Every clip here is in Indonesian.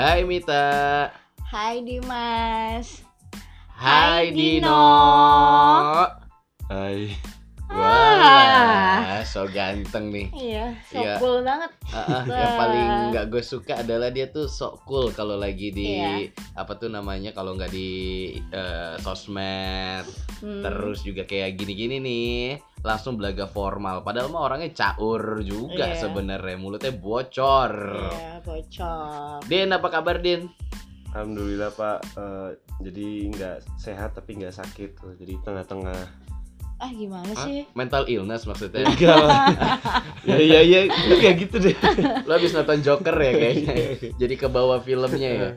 Hai Mita. Hai Dimas. Hai, Hai, Dino. Dino. Hai. Wah, so ganteng nih. Iya, so Iya. cool banget. Ah, ah, yang paling nggak gue suka adalah dia tuh sok cool kalau lagi di Iya. apa tuh namanya kalau nggak di eh, sosmed Hmm. terus juga kayak gini-gini nih langsung belaga formal padahal mah orangnya caur juga Iya. sebenarnya mulutnya bocor Iya, bocor. Din apa kabar Din Alhamdulillah Pak. Eh, jadi nggak sehat tapi nggak sakit. tuh. Jadi tengah-tengah. Ah, gimana Hah? sih? mental illness maksudnya Enggak. ya ya ya kayak gitu deh. lo habis nonton Joker ya kayaknya jadi ke bawah filmnya ya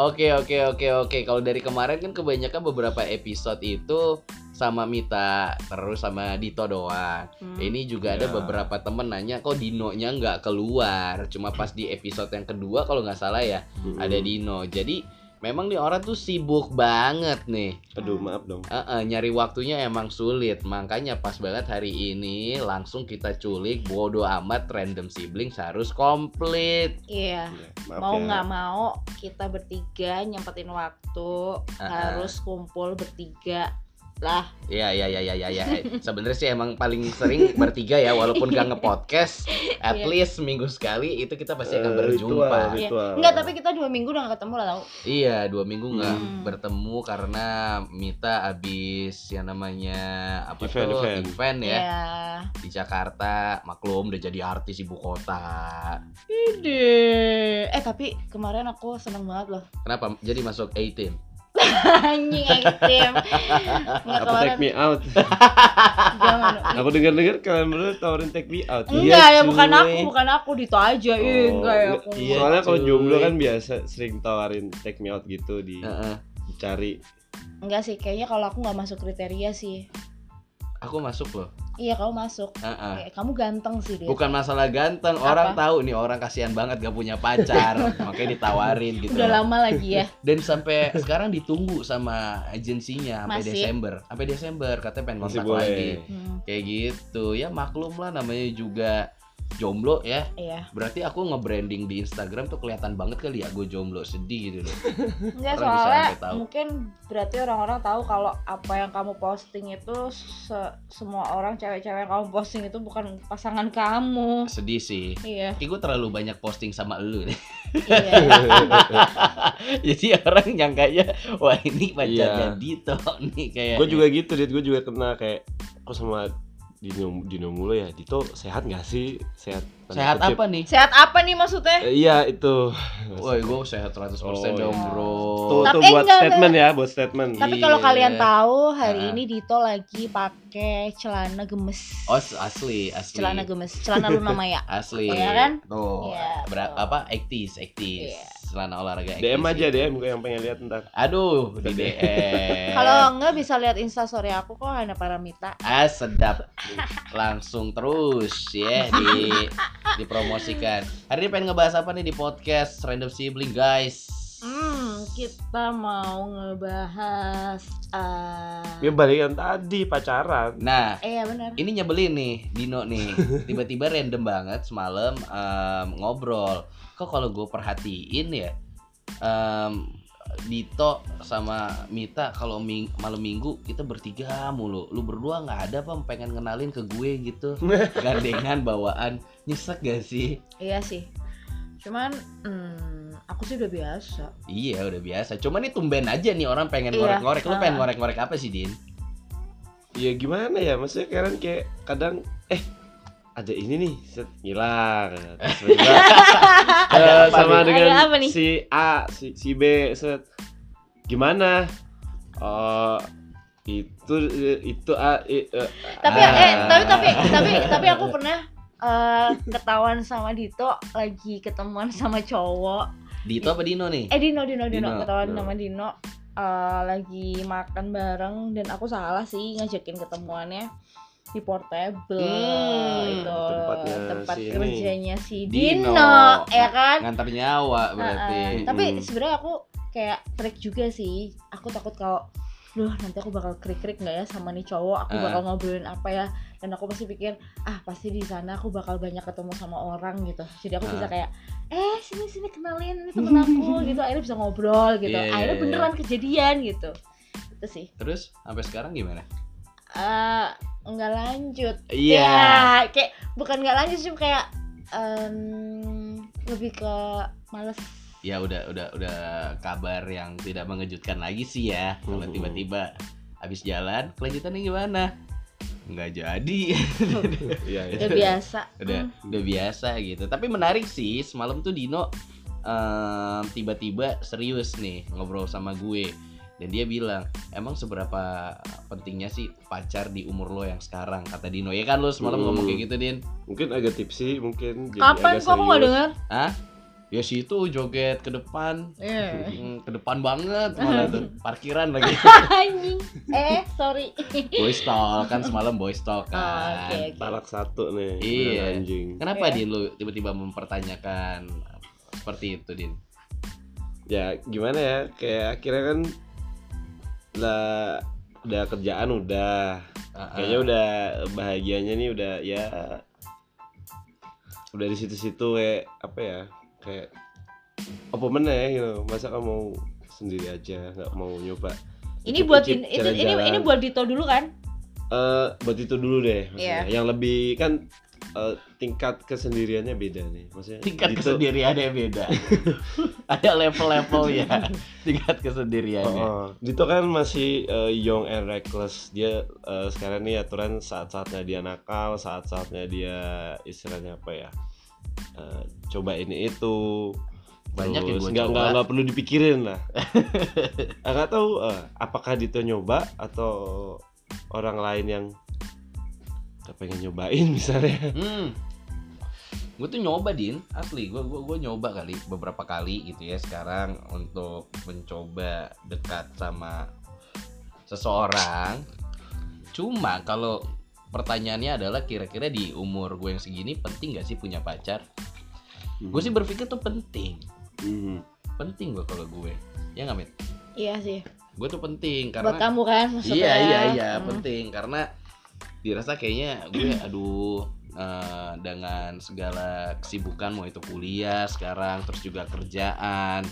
Oke oke oke oke kalau dari kemarin kan kebanyakan beberapa episode itu sama Mita terus sama Dito doang. Hmm. Ini juga ada Ya. beberapa temen nanya kok Dinonya nggak keluar. Cuma pas di episode yang kedua kalau nggak salah ya ada Dino. Jadi memang nih orang tuh sibuk banget nih. Aduh maaf dong. Eh, eh, nyari waktunya emang sulit. Makanya pas banget hari ini langsung kita culik bodo amat random siblings harus komplit. Iya. Ya, maaf Mau ya. nggak mau kita bertiga nyempetin waktu Ah, ah. harus kumpul bertiga lah. Iya iya iya iya iya. Ya. Sebenarnya sih emang paling sering bertiga ya walaupun gak nge-podcast at Iya. least minggu sekali itu kita pasti akan Eh, berjumpa. ritual, Iya. ritual. Enggak, tapi kita dua minggu udah gak ketemu lah tau. Iya, dua minggu nggak Hmm. bertemu karena Mita abis yang namanya apa Event, tuh event. event ya Iya. di Jakarta. Maklum udah jadi artis ibu kota. Ide. Eh tapi kemarin aku seneng banget loh. Kenapa? Jadi masuk A-team. Anjing ekstrim. Enggak Apa kemarin. take me out? Jangan. Aku dengar-dengar kalian berdua tawarin take me out. Enggak Iya, ya bukan aku, bukan aku Dito aja. Ih, Oh, enggak ya enggak. aku. Iya, Soalnya kalau jomblo kan biasa sering tawarin take me out gitu di Heeh. dicari. Enggak sih, kayaknya kalau aku nggak masuk kriteria sih. Aku masuk loh. Iya, kamu masuk. Heeh. Kayak, kamu ganteng sih dia. Bukan masalah ganteng, Apa? orang tahu nih orang kasihan banget gak punya pacar, makanya ditawarin gitu. Udah lama lagi ya. Dan sampai sekarang ditunggu sama agensinya sampai Masih? Desember. Sampai Desember katanya pengen kontak lagi. Hmm, Kayak gitu. Ya maklum lah namanya juga jomblo ya. iya. Berarti aku nge-branding di Instagram tuh kelihatan banget kali ya gue jomblo, sedih gitu loh. Enggak soalnya tahu. mungkin berarti orang-orang tahu kalau apa yang kamu posting itu se- semua orang cewek-cewek yang kamu posting itu bukan pasangan kamu. Sedih sih. Iya. Kayak gue terlalu banyak posting sama lu nih. iya. Jadi orang nyangkanya wah ini pacarnya Iya. Dito nih kayak. Gue juga gitu, Dit. Gue juga kena kayak aku sama Dino, Dino mulu ya. Dito sehat gak sih? Sehat. Sehat kutip. apa nih? Sehat apa nih maksudnya? Eh, iya itu. Woi, gue sehat 100% Oh, dong, iya. bro. Tuh, Tapi tuh buat enggak, statement ya, buat statement. Tapi Iya. kalau kalian tahu hari Nah. ini Dito lagi pakai celana gemes. Oh, asli, asli. celana gemes, celana Luna Maya. Asli. Iya kan? Tuh. Iya, Ber- apa? Ektis, ektis. Iya. Celana olahraga ektis. DM aja gitu. DM gue yang pengen lihat ntar. Aduh, di DM. Kalau enggak bisa lihat Insta story aku kok ada Paramita. Ah, sedap. Langsung terus ya di dipromosikan. Hari ini pengen ngebahas apa nih di podcast Random Sibling, guys? Hmm, kita mau ngebahas eh Ya balikan tadi pacaran. Nah, eh ya benar. ini nyebelin nih Dino nih tiba-tiba random banget semalam em, ngobrol kok kalau gue perhatiin ya em, Dito sama Mita kalau ming- malam minggu kita bertiga mulu lu berdua nggak ada apa pengen kenalin ke gue gitu gandengan bawaan nyesek gak sih Iya sih. Cuman hmm, aku sih udah biasa. iya udah biasa cuman ini tumben aja nih orang pengen Iya. ngorek-ngorek lu Ah. pengen ngorek-ngorek apa sih Din Ya gimana ya, maksudnya kalian kayak kadang eh ada ini nih set hilang Terus tiba-tiba, Ada eh, sama nih? dengan Ada apa nih? si A si, si B set gimana oh itu itu A i- eh, Tapi ah. eh tapi tapi tapi tapi aku pernah eh ketahuan sama Dito lagi ketemuan sama cowok. Dito apa Dino nih Eh Dino Dino Dino, Dino, ketahuan Dino. sama Dino eh, lagi makan bareng dan aku salah sih ngajakin ketemuannya di portable Hmm, itu tempatnya tempat si ini. kerjanya si Dino. Dino, ya kan ngantar nyawa berarti Heeh. tapi Mm. sebenarnya aku kayak trik juga sih aku takut kalau Duh nanti aku bakal krik-krik nggak ya sama nih cowok Aku Ah. bakal ngobrolin apa ya dan aku pasti pikir ah pasti di sana aku bakal banyak ketemu sama orang gitu jadi aku bisa Ah. kayak eh sini sini kenalin ini temen aku gitu akhirnya bisa ngobrol gitu Iya, iya, akhirnya iya. beneran kejadian gitu itu sih Terus sampai sekarang gimana? eh nggak lanjut Iya. ya kayak bukan nggak lanjut sih kayak em, lebih ke males Ya udah udah udah kabar yang tidak mengejutkan lagi sih ya. Kalau Mhm. tiba-tiba habis jalan, kelanjutannya gimana? Nggak jadi. Iya, iya. udah biasa udah Hmm. udah biasa gitu. Tapi menarik sih, semalam tuh Dino em, tiba-tiba serius nih ngobrol sama gue. Dan dia bilang, emang seberapa pentingnya sih pacar di umur lo yang sekarang? Kata Dino, ya kan lo semalam Hmm. ngomong kayak gitu, Din? Mungkin agak tipsi, mungkin jadi kapan agak kok aku nggak serius. dengar Hah? Ya sih itu joget ke depan, Eh. Hmm, ke depan banget malah tuh parkiran lagi. anjing eh sorry boys talk kan semalam boys talk Oh, kan. oke oke Talak satu nih. Iya. Anjing. Kenapa Iya. Din lu tiba-tiba mempertanyakan seperti itu Din? Ya gimana ya? Kayak akhirnya kan lah udah kerjaan udah. Ah, kayaknya udah bahagianya nih udah ya udah di situ-situ kayak apa ya kayak apa mana ya gitu. Masa kamu mau sendiri aja nggak mau nyoba ini buat ini, ini ini buat Dito dulu kan? Eh, buat itu dulu deh maksudnya. Iya. yang lebih kan eh, tingkat kesendiriannya beda nih maksudnya tingkat Dito- kesendiriannya beda. Ada level-level ya tingkat kesendiriannya. Oh, Dito kan masih eh, young and reckless. Dia eh, sekarang nih aturan saat-saatnya dia nakal, saat-saatnya dia istilahnya apa ya? eh, coba ini itu. Banyak yang Terus gua nggak nggak nggak perlu dipikirin lah. Nggak tahu eh, apakah Dito nyoba atau orang lain yang pengen nyobain misalnya. Hmm. Gue tuh nyoba Din, asli. Gue gua, gua nyoba kali beberapa kali gitu ya sekarang untuk mencoba dekat sama seseorang. Cuma kalau pertanyaannya adalah kira-kira di umur gue yang segini penting gak sih punya pacar? Gue sih berpikir tuh penting. Hmm. Penting gue kalau gue. Ya nggak Mit? iya sih Gue tuh penting buat karena kamu kan maksudnya Iya iya iya Hmm. penting karena dirasa kayaknya gue aduh eh, dengan segala kesibukan mau itu kuliah sekarang terus juga kerjaan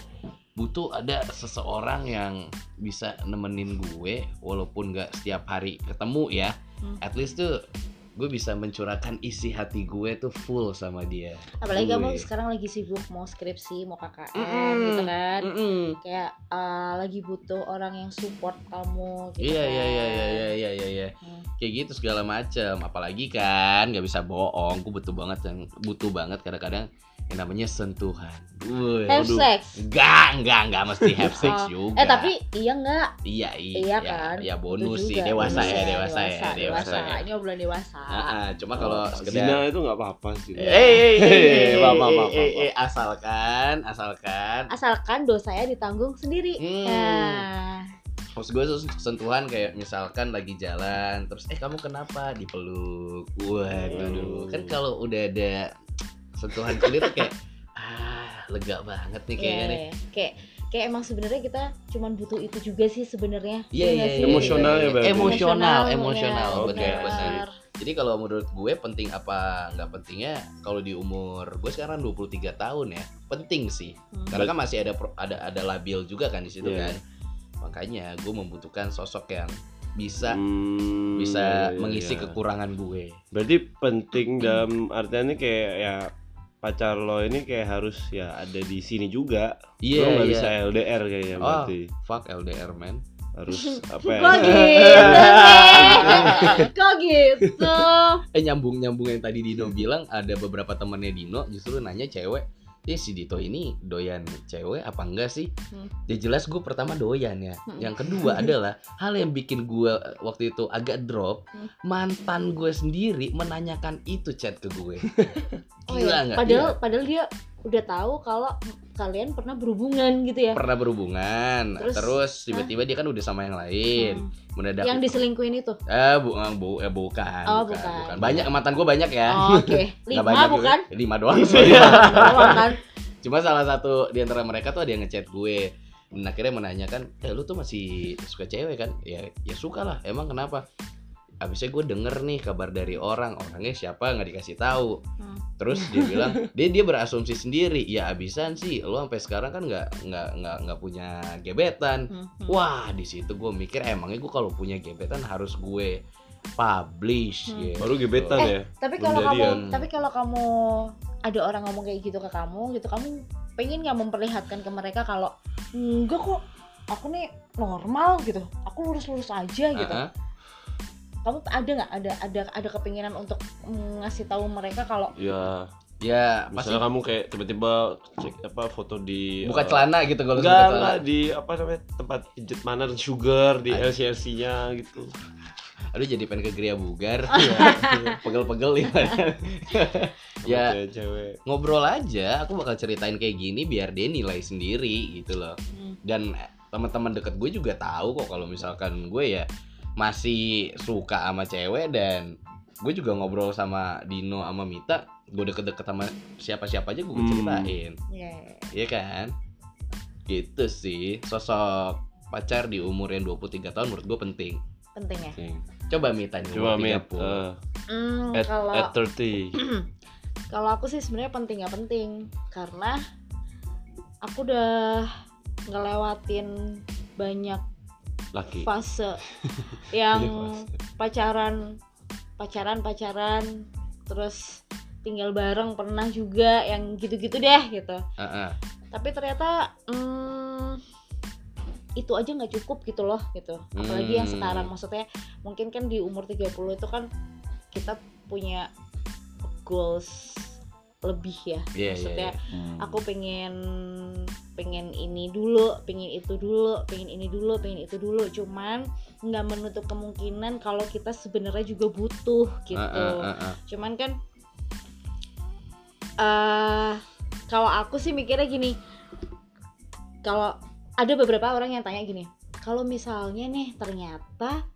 butuh ada seseorang yang bisa nemenin gue walaupun nggak setiap hari ketemu ya Hmm. at least tuh gue bisa mencurahkan isi hati gue tuh full sama dia apalagi Wih. kamu sekarang lagi sibuk mau skripsi mau KKN Mm-mm. gitu kan Mm-mm. kayak eh, lagi butuh orang yang support kamu gitu Iya kan. iya iya iya iya iya iya iya. Hmm. Kayak gitu segala macam. Apalagi kan nggak bisa bohong. Gue butuh banget yang butuh banget kadang-kadang yang namanya sentuhan. Wih, have aduh. sex Enggak, enggak, enggak mesti have sex Oh. juga. eh tapi iya nggak iya, iya, iya kan Ya bonus sih, dewasa bonus ya, dewasa ya, dewasa, dewasa. ya. ini obrolan dewasa Ah, ah, cuma kalau Oh, sekedar zina itu nggak apa-apa sih. Eh, eh, eh, eh, Hei, maaf, maaf, eh, eh, eh, asalkan, asalkan asalkan dosanya ditanggung sendiri Hmm. nah Maksud gue tuh sentuhan kayak misalkan lagi jalan terus eh kamu kenapa dipeluk waduh Hmm. kan kalau udah ada sentuhan kulit tuh kayak ah lega banget nih kayaknya Iya, nih iya. kayak kayak emang sebenarnya kita cuman butuh itu juga sih sebenarnya Iya iya sih? iya, Emosional ya berarti? emosional emosional Oke, benar benar jadi kalau menurut gue penting apa nggak pentingnya kalau di umur gue sekarang 23 tahun ya penting sih Hmm. karena kan masih ada ada ada labil juga kan di situ Iya. kan makanya gue membutuhkan sosok yang bisa Hmm, bisa iya, iya, mengisi iya. kekurangan gue Berarti penting dalam artiannya kayak ya pacar lo ini kayak harus ya ada di sini juga. Iya, lo nggak iya. bisa LDR kayaknya Oh. berarti fuck LDR man harus apa ya? kok gitu kok gitu eh nyambung nyambung yang tadi Dino bilang ada beberapa temennya Dino justru nanya cewek eh si Dito ini doyan cewek apa enggak sih Hmm. ya jelas gue pertama doyan ya Hmm. yang kedua adalah hal yang bikin gue waktu itu agak drop Hmm. mantan gue sendiri menanyakan itu chat ke gue Oh gila iya, nggak padahal Iya. padahal dia udah tahu kalau kalian pernah berhubungan gitu ya pernah berhubungan terus, Terus, tiba-tiba dia kan udah sama yang lain Hmm. mendadak yang diselingkuhin itu eh bu, eh, bu, eh, bukan, Oh, bukan, bukan. bukan. banyak mantan gue banyak ya Oh, oke Nggak lima banyak juga. bukan lima doang sih Doang kan Cuma salah satu di antara mereka tuh ada yang ngechat gue. Dan akhirnya menanyakan, "Eh, lu tuh masih suka cewek kan?" Ya, ya suka lah. Emang kenapa? Abisnya gue denger nih kabar dari orang orangnya siapa nggak dikasih tahu Hmm. terus dia bilang dia dia berasumsi sendiri ya abisan sih lo sampai sekarang kan nggak nggak nggak nggak punya gebetan Hmm, hmm. wah di situ gue mikir emangnya gue kalau punya gebetan harus gue publish Hmm. gitu. baru gebetan Eh, ya tapi kalau kamu tapi kalau kamu ada orang ngomong kayak gitu ke kamu gitu kamu pengen nggak memperlihatkan ke mereka kalau enggak kok aku nih normal gitu aku lurus-lurus aja gitu Ah, ah. Kamu ada nggak? Ada ada ada kepinginan untuk mm, ngasih tahu mereka kalau ya ya pasti. Misalnya kamu kayak tiba-tiba cek apa foto di buka eh, celana gitu kalau enggak buka enggak di apa namanya tempat pijat mana sugar di. LCLC-nya gitu. Aduh jadi pengen ke Gria Bugar. Iya. pegel-pegel ya. Ya cewek. ngobrol aja. Aku bakal ceritain kayak gini biar dia nilai sendiri gitu loh. Hmm. dan eh, teman-teman deket gue juga tahu kok kalau misalkan gue ya masih suka sama cewek dan gue juga ngobrol sama Dino sama Mita gue deket-deket sama siapa-siapa aja gue Hmm. ceritain. Ya Iya kan? Gitu sih sosok pacar di umur yang 23 tahun menurut gue penting. Penting ya? Nih. coba Mita nih coba umur mit 30. eh, Hmm, at, kalau at 30 kalau aku sih sebenarnya penting nggak penting karena aku udah ngelewatin banyak laki fase yang Ini fase. pacaran pacaran pacaran terus tinggal bareng pernah juga yang gitu-gitu deh gitu Ah, ah. tapi ternyata hmm, itu aja nggak cukup gitu loh gitu apalagi yang Hmm. sekarang maksudnya mungkin kan di umur 30 itu kan kita punya goals lebih ya Iya, iya, maksudnya iya. Hmm. aku pengen pengen ini dulu pengen itu dulu pengen ini dulu pengen itu dulu cuman nggak menutup kemungkinan kalau kita sebenarnya juga butuh gitu Ah, ah, ah, ah. cuman kan eh kalau aku sih mikirnya gini kalau ada beberapa orang yang tanya gini kalau misalnya nih ternyata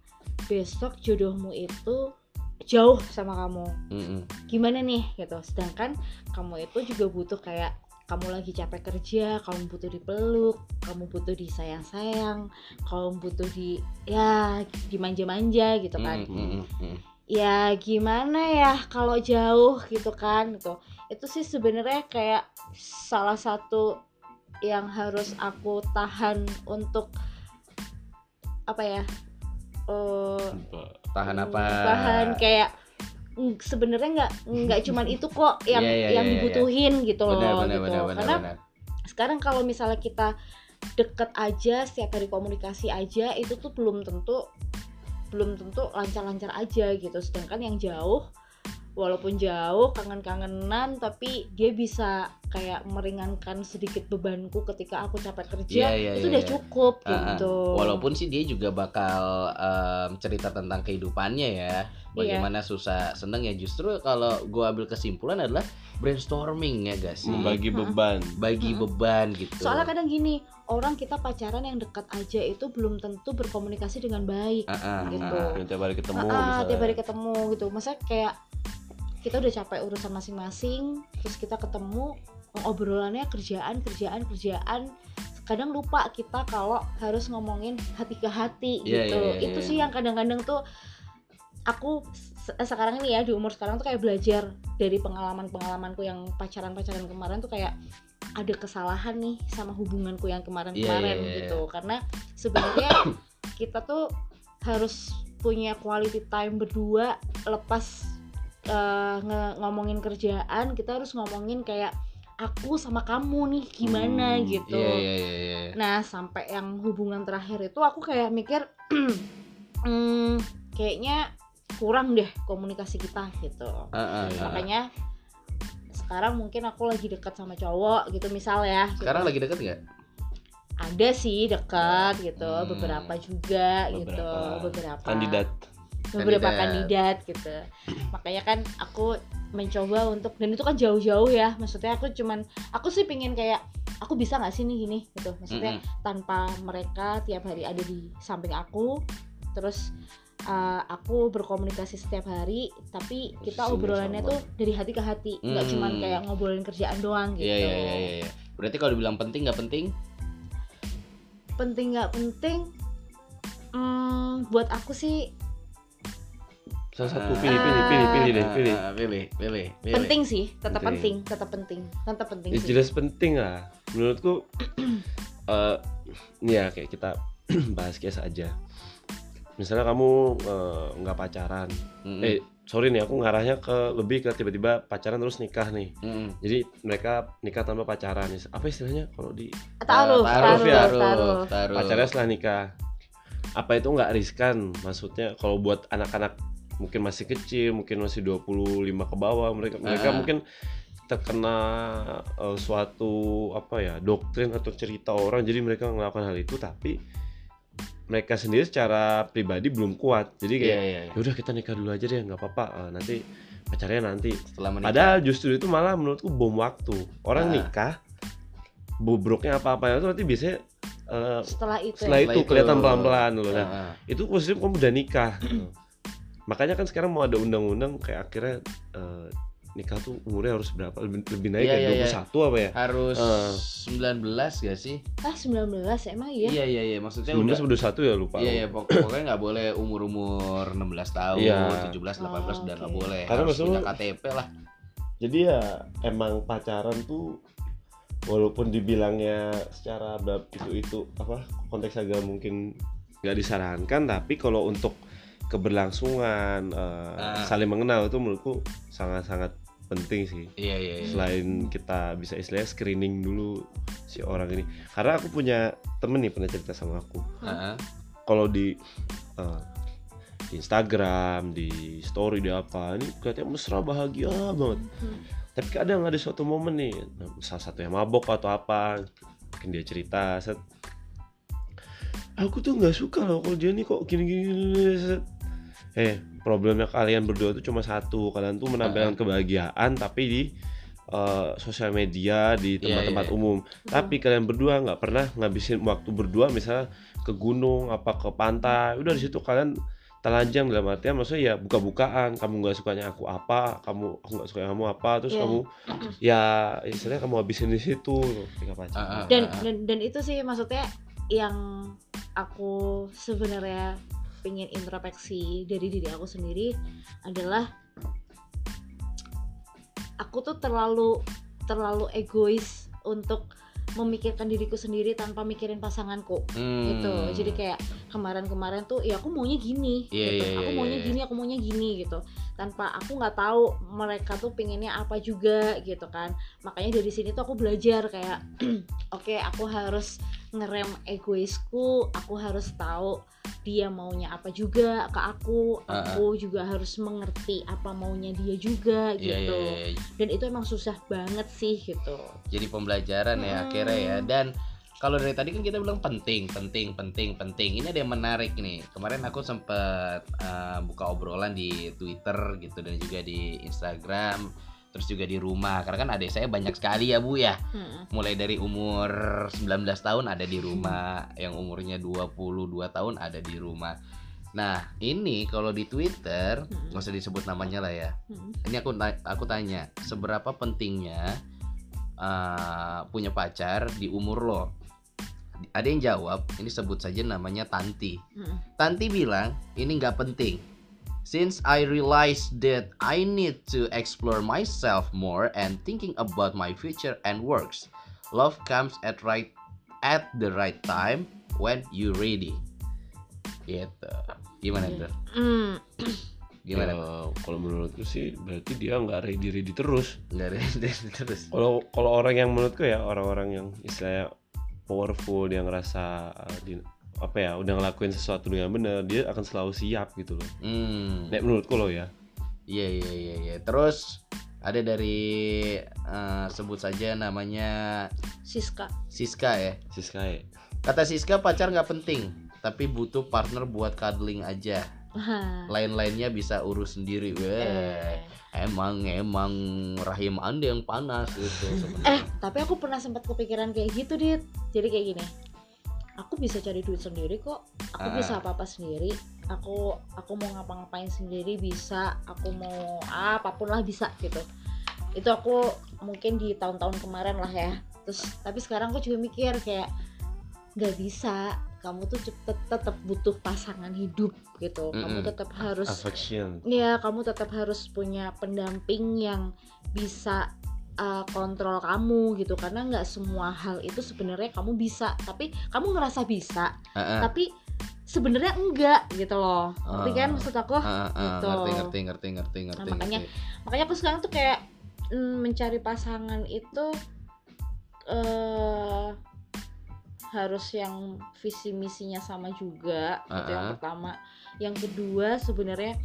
besok jodohmu itu jauh sama kamu Mm-mm. gimana nih gitu sedangkan kamu itu juga butuh kayak kamu lagi capek kerja, kamu butuh dipeluk, kamu butuh disayang-sayang, kamu butuh di ya dimanja-manja gitu kan. Mm, mm. Ya gimana ya kalau jauh gitu kan gitu. Itu sih sebenarnya kayak salah satu yang harus aku tahan untuk apa ya? Apa? tahan apa bahan kayak sebenarnya nggak nggak cuman itu kok yang Iya, iya, yang iya, iya. dibutuhin gitu loh benar benar gitu benar benar karena benar. sekarang kalau misalnya kita deket aja setiap hari komunikasi aja itu tuh belum tentu belum tentu lancar-lancar aja gitu sedangkan yang jauh walaupun jauh kangen-kangenan tapi dia bisa kayak meringankan sedikit bebanku ketika aku capek kerja Iya, iya, itu iya, udah iya. cukup ah. gitu Walaupun sih dia juga bakal em, cerita tentang kehidupannya ya, Iya. bagaimana susah seneng ya. Justru kalau gua ambil kesimpulan adalah brainstorming ya guys, sih. membagi Hmm. beban bagi Hmm. beban gitu. Soalnya kadang gini, orang kita pacaran yang dekat aja itu belum tentu berkomunikasi dengan baik. Ah, ah, gitu. yang tiap hari ketemu ah, misalnya. tiap hari ketemu gitu. Masa kayak kita udah capek urusan masing-masing, terus kita ketemu obrolannya kerjaan, kerjaan, kerjaan. Kadang lupa kita kalau harus ngomongin hati ke hati Iya, gitu. iya, iya, itu iya. sih yang kadang-kadang tuh aku se- sekarang ini ya di umur sekarang tuh kayak belajar dari pengalaman-pengalamanku yang pacaran-pacaran kemarin tuh kayak ada kesalahan nih sama hubunganku yang kemarin-kemarin Iya, iya, iya. gitu karena sebenarnya kita tuh harus punya quality time berdua lepas eh, nge- ngomongin kerjaan kita harus ngomongin kayak aku sama kamu nih gimana Hmm, gitu Iya iya iya iya. Nah, sampai yang hubungan terakhir itu aku kayak mikir hmm, kayaknya kurang deh komunikasi kita gitu. Ah, ah, ah. Makanya sekarang mungkin aku lagi dekat sama cowok gitu misal ya. gitu. Sekarang lagi deket nggak? ada sih dekat gitu, Hmm. beberapa juga gitu, Beberapa beberapa kandidat beberapa Kandidat. gitu. Makanya kan aku mencoba untuk dan itu kan jauh-jauh ya. Maksudnya aku cuman aku sih pingin kayak aku bisa nggak sih nih gini gitu. Maksudnya Mm-mm. tanpa mereka tiap hari ada di samping aku terus uh, aku berkomunikasi setiap hari tapi kita Posisinya obrolannya sama. tuh dari hati ke hati nggak Hmm. cuman kayak ngobrolin kerjaan doang gitu Iya iya iya iya. iya. Berarti kalau dibilang penting nggak penting? penting nggak penting hmm, buat aku sih salah satu pilih pilih pilih pilih deh Ah, pilih ah, pilih, pilih, pilih. penting sih tetap Penting. penting tetap penting tetap penting ya, sih jelas penting lah menurutku eh ini ya kayak kita bahas case aja misalnya kamu eh, nggak pacaran Mm-mm. eh sorry nih aku ngarahnya ke lebih ke tiba-tiba pacaran terus nikah nih Mm-mm. jadi mereka nikah tanpa pacaran apa istilahnya kalau di taruh Ah, taruh ya. taruh taruh. pacarnya setelah nikah apa itu nggak riskan maksudnya kalau buat anak-anak mungkin masih kecil mungkin masih 25 ke bawah mereka mereka Ah. mungkin terkena eh, suatu apa ya doktrin atau cerita orang jadi mereka melakukan hal itu tapi mereka sendiri secara pribadi belum kuat jadi kayak iya, iya. yaudah kita nikah dulu aja deh nggak apa-apa eh, nanti pacarnya nanti Setelah menikah. Padahal justru itu malah menurutku bom waktu. Orang Ah. nikah, bobroknya apa-apa itu nanti biasanya eh, setelah itu setelah ya. itu Setelah itu. kelihatan pelan-pelan loh. Nah, Ah, itu posisi kamu udah nikah. Makanya kan sekarang mau ada undang-undang kayak akhirnya eh, nikah tuh umurnya harus berapa? Lebih, lebih naik Iya, kayak iya, iya. 21 apa ya? harus Eh. 19 gak sih? ah 19 emang iya Iya iya iya maksudnya 19 udah atau 21 ya lupa. Iya iya pok- pokoknya nggak boleh umur-umur 16 tahun, Iya. 17, 18 Oh, udah nggak boleh. Karena Harus maksudnya- punya KTP lah. Jadi ya emang pacaran tuh walaupun dibilangnya secara bab itu itu apa konteks agama mungkin nggak disarankan tapi kalau untuk keberlangsungan eh, Ah. saling mengenal itu menurutku sangat-sangat penting sih Iya iya iya. selain kita bisa istilahnya screening dulu si orang ini karena aku punya temen nih pernah cerita sama aku Heeh. kalau di eh, di Instagram di story di apa ini kelihatannya mesra bahagia banget Hmm. tapi kadang ada suatu momen nih salah satu yang mabok atau apa mungkin dia cerita set aku tuh nggak suka loh kalau dia nih kok gini gini, gini set. Eh problemnya kalian berdua tuh cuma satu. Kalian tuh menampilkan kebahagiaan tapi di eh, sosial media di Iya, tempat-tempat iya. umum. Tapi kalian berdua nggak pernah ngabisin waktu berdua misalnya ke gunung apa ke pantai. Udah di situ kalian telanjang dalam artian maksudnya ya buka-bukaan. Kamu nggak sukanya aku apa kamu aku nggak suka kamu apa terus Iya. kamu ya istilahnya kamu habisin di situ. Dan dan dan itu sih maksudnya yang aku sebenarnya pengen introspeksi dari diri aku sendiri adalah aku tuh terlalu terlalu egois untuk memikirkan diriku sendiri tanpa mikirin pasanganku Hmm. gitu jadi kayak kemarin-kemarin tuh ya aku maunya gini Iya, gitu iya, aku iya, maunya iya. gini aku maunya gini gitu tanpa aku nggak tahu mereka tuh pengennya apa juga gitu kan makanya dari sini tuh aku belajar kayak oke aku harus ngerem egoisku aku harus tahu dia maunya apa juga ke aku Ah, ah. aku juga harus mengerti apa maunya dia juga Iya, gitu iya, iya. dan itu emang susah banget sih gitu Jadi pembelajaran ya Hmm. akhirnya ya. Dan kalau dari tadi kan kita bilang penting, penting, penting, penting. Ini ada yang menarik nih. Kemarin aku sempet eh, buka obrolan di Twitter gitu dan juga di Instagram, terus juga di rumah. Karena kan adik saya banyak sekali ya Bu ya. Hmm. mulai dari umur 19 tahun ada di rumah, yang umurnya 22 tahun ada di rumah. Nah, ini kalau di Twitter, Hmm. nggak usah disebut namanya lah ya. Hmm. Ini aku aku tanya, seberapa pentingnya uh, punya pacar di umur lo? Ada yang jawab, ini sebut saja namanya Tanti. Hmm. Tanti bilang ini nggak penting. Since I realized that I need to explore myself more and thinking about my future and works, love comes at right at the right time when you ready. Gitu. Gimana Iya. tuh? Hmm. Gimana? Ya, kalau menurutku sih berarti dia nggak ready ready terus Nggak ada terus. kalau kalau orang yang menurutku ya orang-orang yang istilahnya powerful dia ngerasa uh, di, apa ya udah ngelakuin sesuatu dengan benar dia akan selalu siap gitu loh Hmm. Nek menurutku loh ya Iya iya iya iya. Terus ada dari eh, sebut saja namanya Siska Siska ya. Siska ya Kata Siska pacar nggak penting, tapi butuh partner buat cuddling aja. Lain-lainnya bisa urus sendiri. Weh, Eh. emang emang rahim anda yang panas gitu. eh tapi aku pernah sempat kepikiran kayak gitu dit jadi kayak gini aku bisa cari duit sendiri kok aku Ah. bisa apa apa sendiri aku aku mau ngapa-ngapain sendiri bisa aku mau apa pun lah bisa gitu itu aku mungkin di tahun-tahun kemarin lah ya terus tapi sekarang aku juga mikir kayak nggak bisa kamu tuh tetap tetap butuh pasangan hidup gitu kamu Mm-mm. tetap harus affection ya kamu tetap harus punya pendamping yang bisa uh, kontrol kamu gitu karena nggak semua hal itu sebenarnya kamu bisa tapi kamu ngerasa bisa Heeh. tapi sebenarnya enggak gitu loh ngerti kan Ah. maksud aku Heeh, heeh, gitu. ngerti ngerti ngerti ngerti ngerti Nah, makanya- ngerti. makanya aku sekarang tuh kayak mm, mencari pasangan itu eh harus yang visi misinya sama juga itu yang pertama. Yang kedua sebenarnya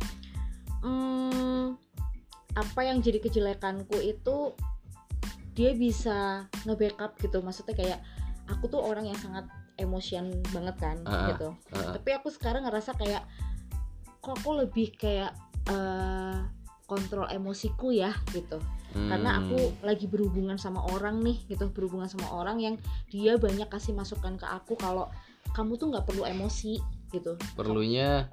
mm, apa yang jadi kejelekanku itu dia bisa nge-backup gitu. Maksudnya kayak aku tuh orang yang sangat emosian banget kan Ah, gitu. Heeh. tapi aku sekarang ngerasa kayak kok aku lebih kayak eh, kontrol emosiku ya gitu karena Hmm. aku lagi berhubungan sama orang nih gitu. Berhubungan sama orang yang dia banyak kasih masukan ke aku kalau kamu tuh nggak perlu emosi gitu. Perlunya?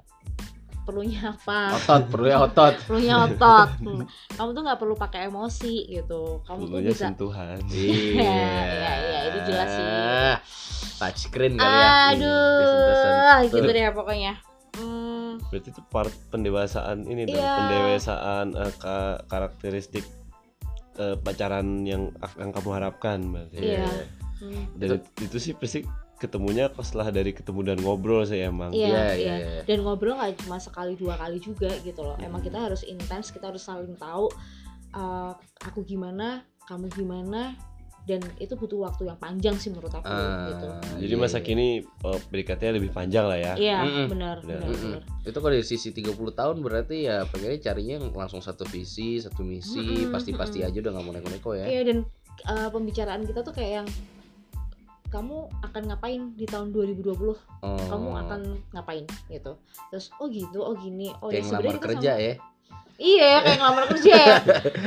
Perlunya apa? Otot perlunya otot. Perlunya otot. Hmm. kamu tuh nggak perlu pakai emosi gitu. Kamu tuh dulunya bisa sentuhan. Iya. Iya, iya, itu jelas sih. touchscreen kali ya. Aduh gitu deh pokoknya. Hmm, berarti itu part pendewasaan ini dong Iya. pendewasaan ka- karakteristik eh, pacaran yang yang kamu harapkan berarti Iya. hmm. dan itu sih pasti ketemunya setelah dari ketemu dan ngobrol sih emang Iya, Iya, iya. iya. Dan ngobrol nggak cuma sekali dua kali juga gitu loh. Emang kita harus intens, kita harus saling tahu uh, aku gimana, kamu gimana, dan itu butuh waktu yang panjang sih menurut aku Ah, gitu. jadi masa iya. kini eh, PDKT-nya lebih panjang lah ya Iya, Mm-mm. benar, Benar. benar, Mm-mm. benar. itu kalau dari sisi 30 tahun berarti ya pengennya carinya yang langsung satu visi satu misi pasti-pasti mm-mm. aja udah nggak mau neko-neko ya Iya dan uh, pembicaraan kita tuh kayak yang kamu akan ngapain di tahun 2020? oh. Kamu akan ngapain gitu. Terus oh gitu, oh gini. Oh kayak ya sebenarnya kita kerja sama- ya Iya, kayak ngelamar kerja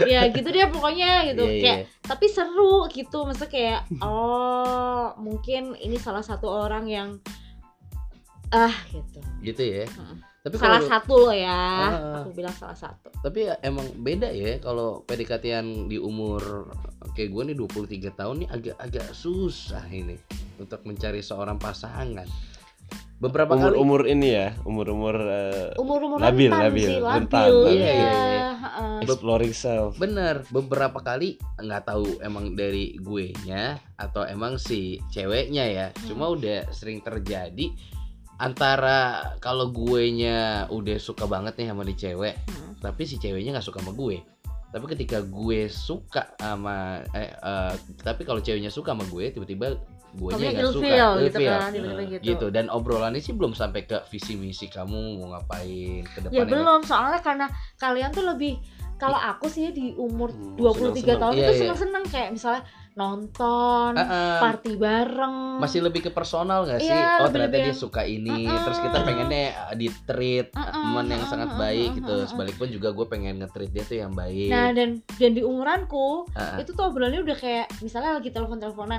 ya. gitu dia pokoknya gitu. Iya, kayak iya. tapi seru gitu maksudnya kayak oh mungkin ini salah satu orang yang ah gitu gitu ya Mm. tapi salah kalau satu loh ya Ah. aku bilang salah satu tapi ya emang beda ya kalau PDKT di umur kayak gue nih 23 tahun nih agak-agak susah ini untuk mencari seorang pasangan beberapa umur kali umur ini ya umur umur eh, umur umur Labil, rentan labil, sih rentan, labil labil. iya, Iya, iya, heeh. exploring self Bener, beberapa kali nggak tahu emang dari gue nya atau emang si ceweknya ya. Cuma udah sering terjadi antara kalau gue nya udah suka banget nih sama di cewek, Hmm. tapi si ceweknya nggak suka sama gue. Tapi ketika gue suka sama eh, eh, tapi kalau ceweknya suka sama gue, tiba-tiba gue nya nggak suka. ilfeel gitu kan tiba-tiba gitu. Gitu dan obrolannya sih belum sampai ke visi misi kamu mau ngapain ke ya depannya. belum soalnya karena kalian tuh lebih kalau aku sih di umur Hmm, 23 seneng-seneng. tahun Iya, itu iya. seneng-seneng kayak misalnya nonton Heeh. party bareng masih lebih ke personal gak sih? Iya, oh ternyata dia suka ini, Mm-mm. terus kita pengennya uh, di treat Mm-mm, teman yang sangat baik gitu. mm-mm. Sebalikpun juga gue pengen nge-treat dia tuh yang baik. Nah dan dan di umuranku Ah, ah. itu tuh obrolannya udah kayak misalnya lagi telepon-teleponan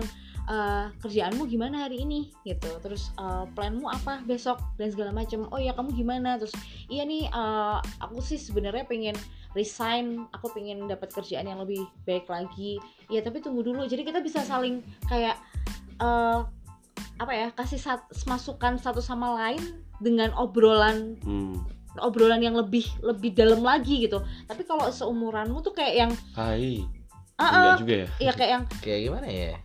eh, kerjaanmu gimana hari ini? Gitu. Terus eh, planmu apa besok? Dan segala macam. Oh ya kamu gimana? Terus iya nih eh, aku sih sebenarnya pengen resign. Aku pengen dapat kerjaan yang lebih baik lagi. Ya tapi tunggu dulu. Jadi kita bisa saling kayak eh, apa ya kasih sat- masukan satu sama lain dengan obrolan hmm. obrolan yang lebih lebih dalam lagi gitu. Tapi kalau seumuranmu tuh kayak yang hai. Ah ah, enggak juga ya? Ya kayak yang Kayak gimana ya?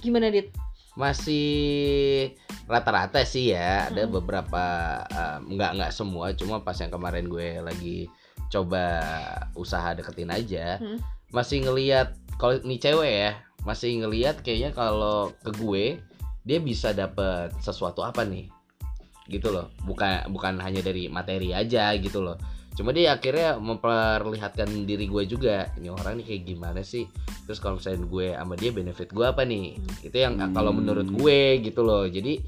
Gimana dit Masih rata-rata sih ya. Ada Mm. beberapa um, nggak nggak semua, cuma pas yang kemarin gue lagi coba usaha deketin aja, Hmm. masih ngelihat kalau ini cewek ya, masih ngelihat kayaknya kalau ke gue dia bisa dapet sesuatu apa nih gitu loh bukan bukan hanya dari materi aja gitu loh cuma dia akhirnya memperlihatkan diri gue juga ini orang nih kayak gimana sih? Terus kalau misalnya gue sama dia benefit gue apa nih? Itu yang kalau Hmm. menurut gue gitu loh. Jadi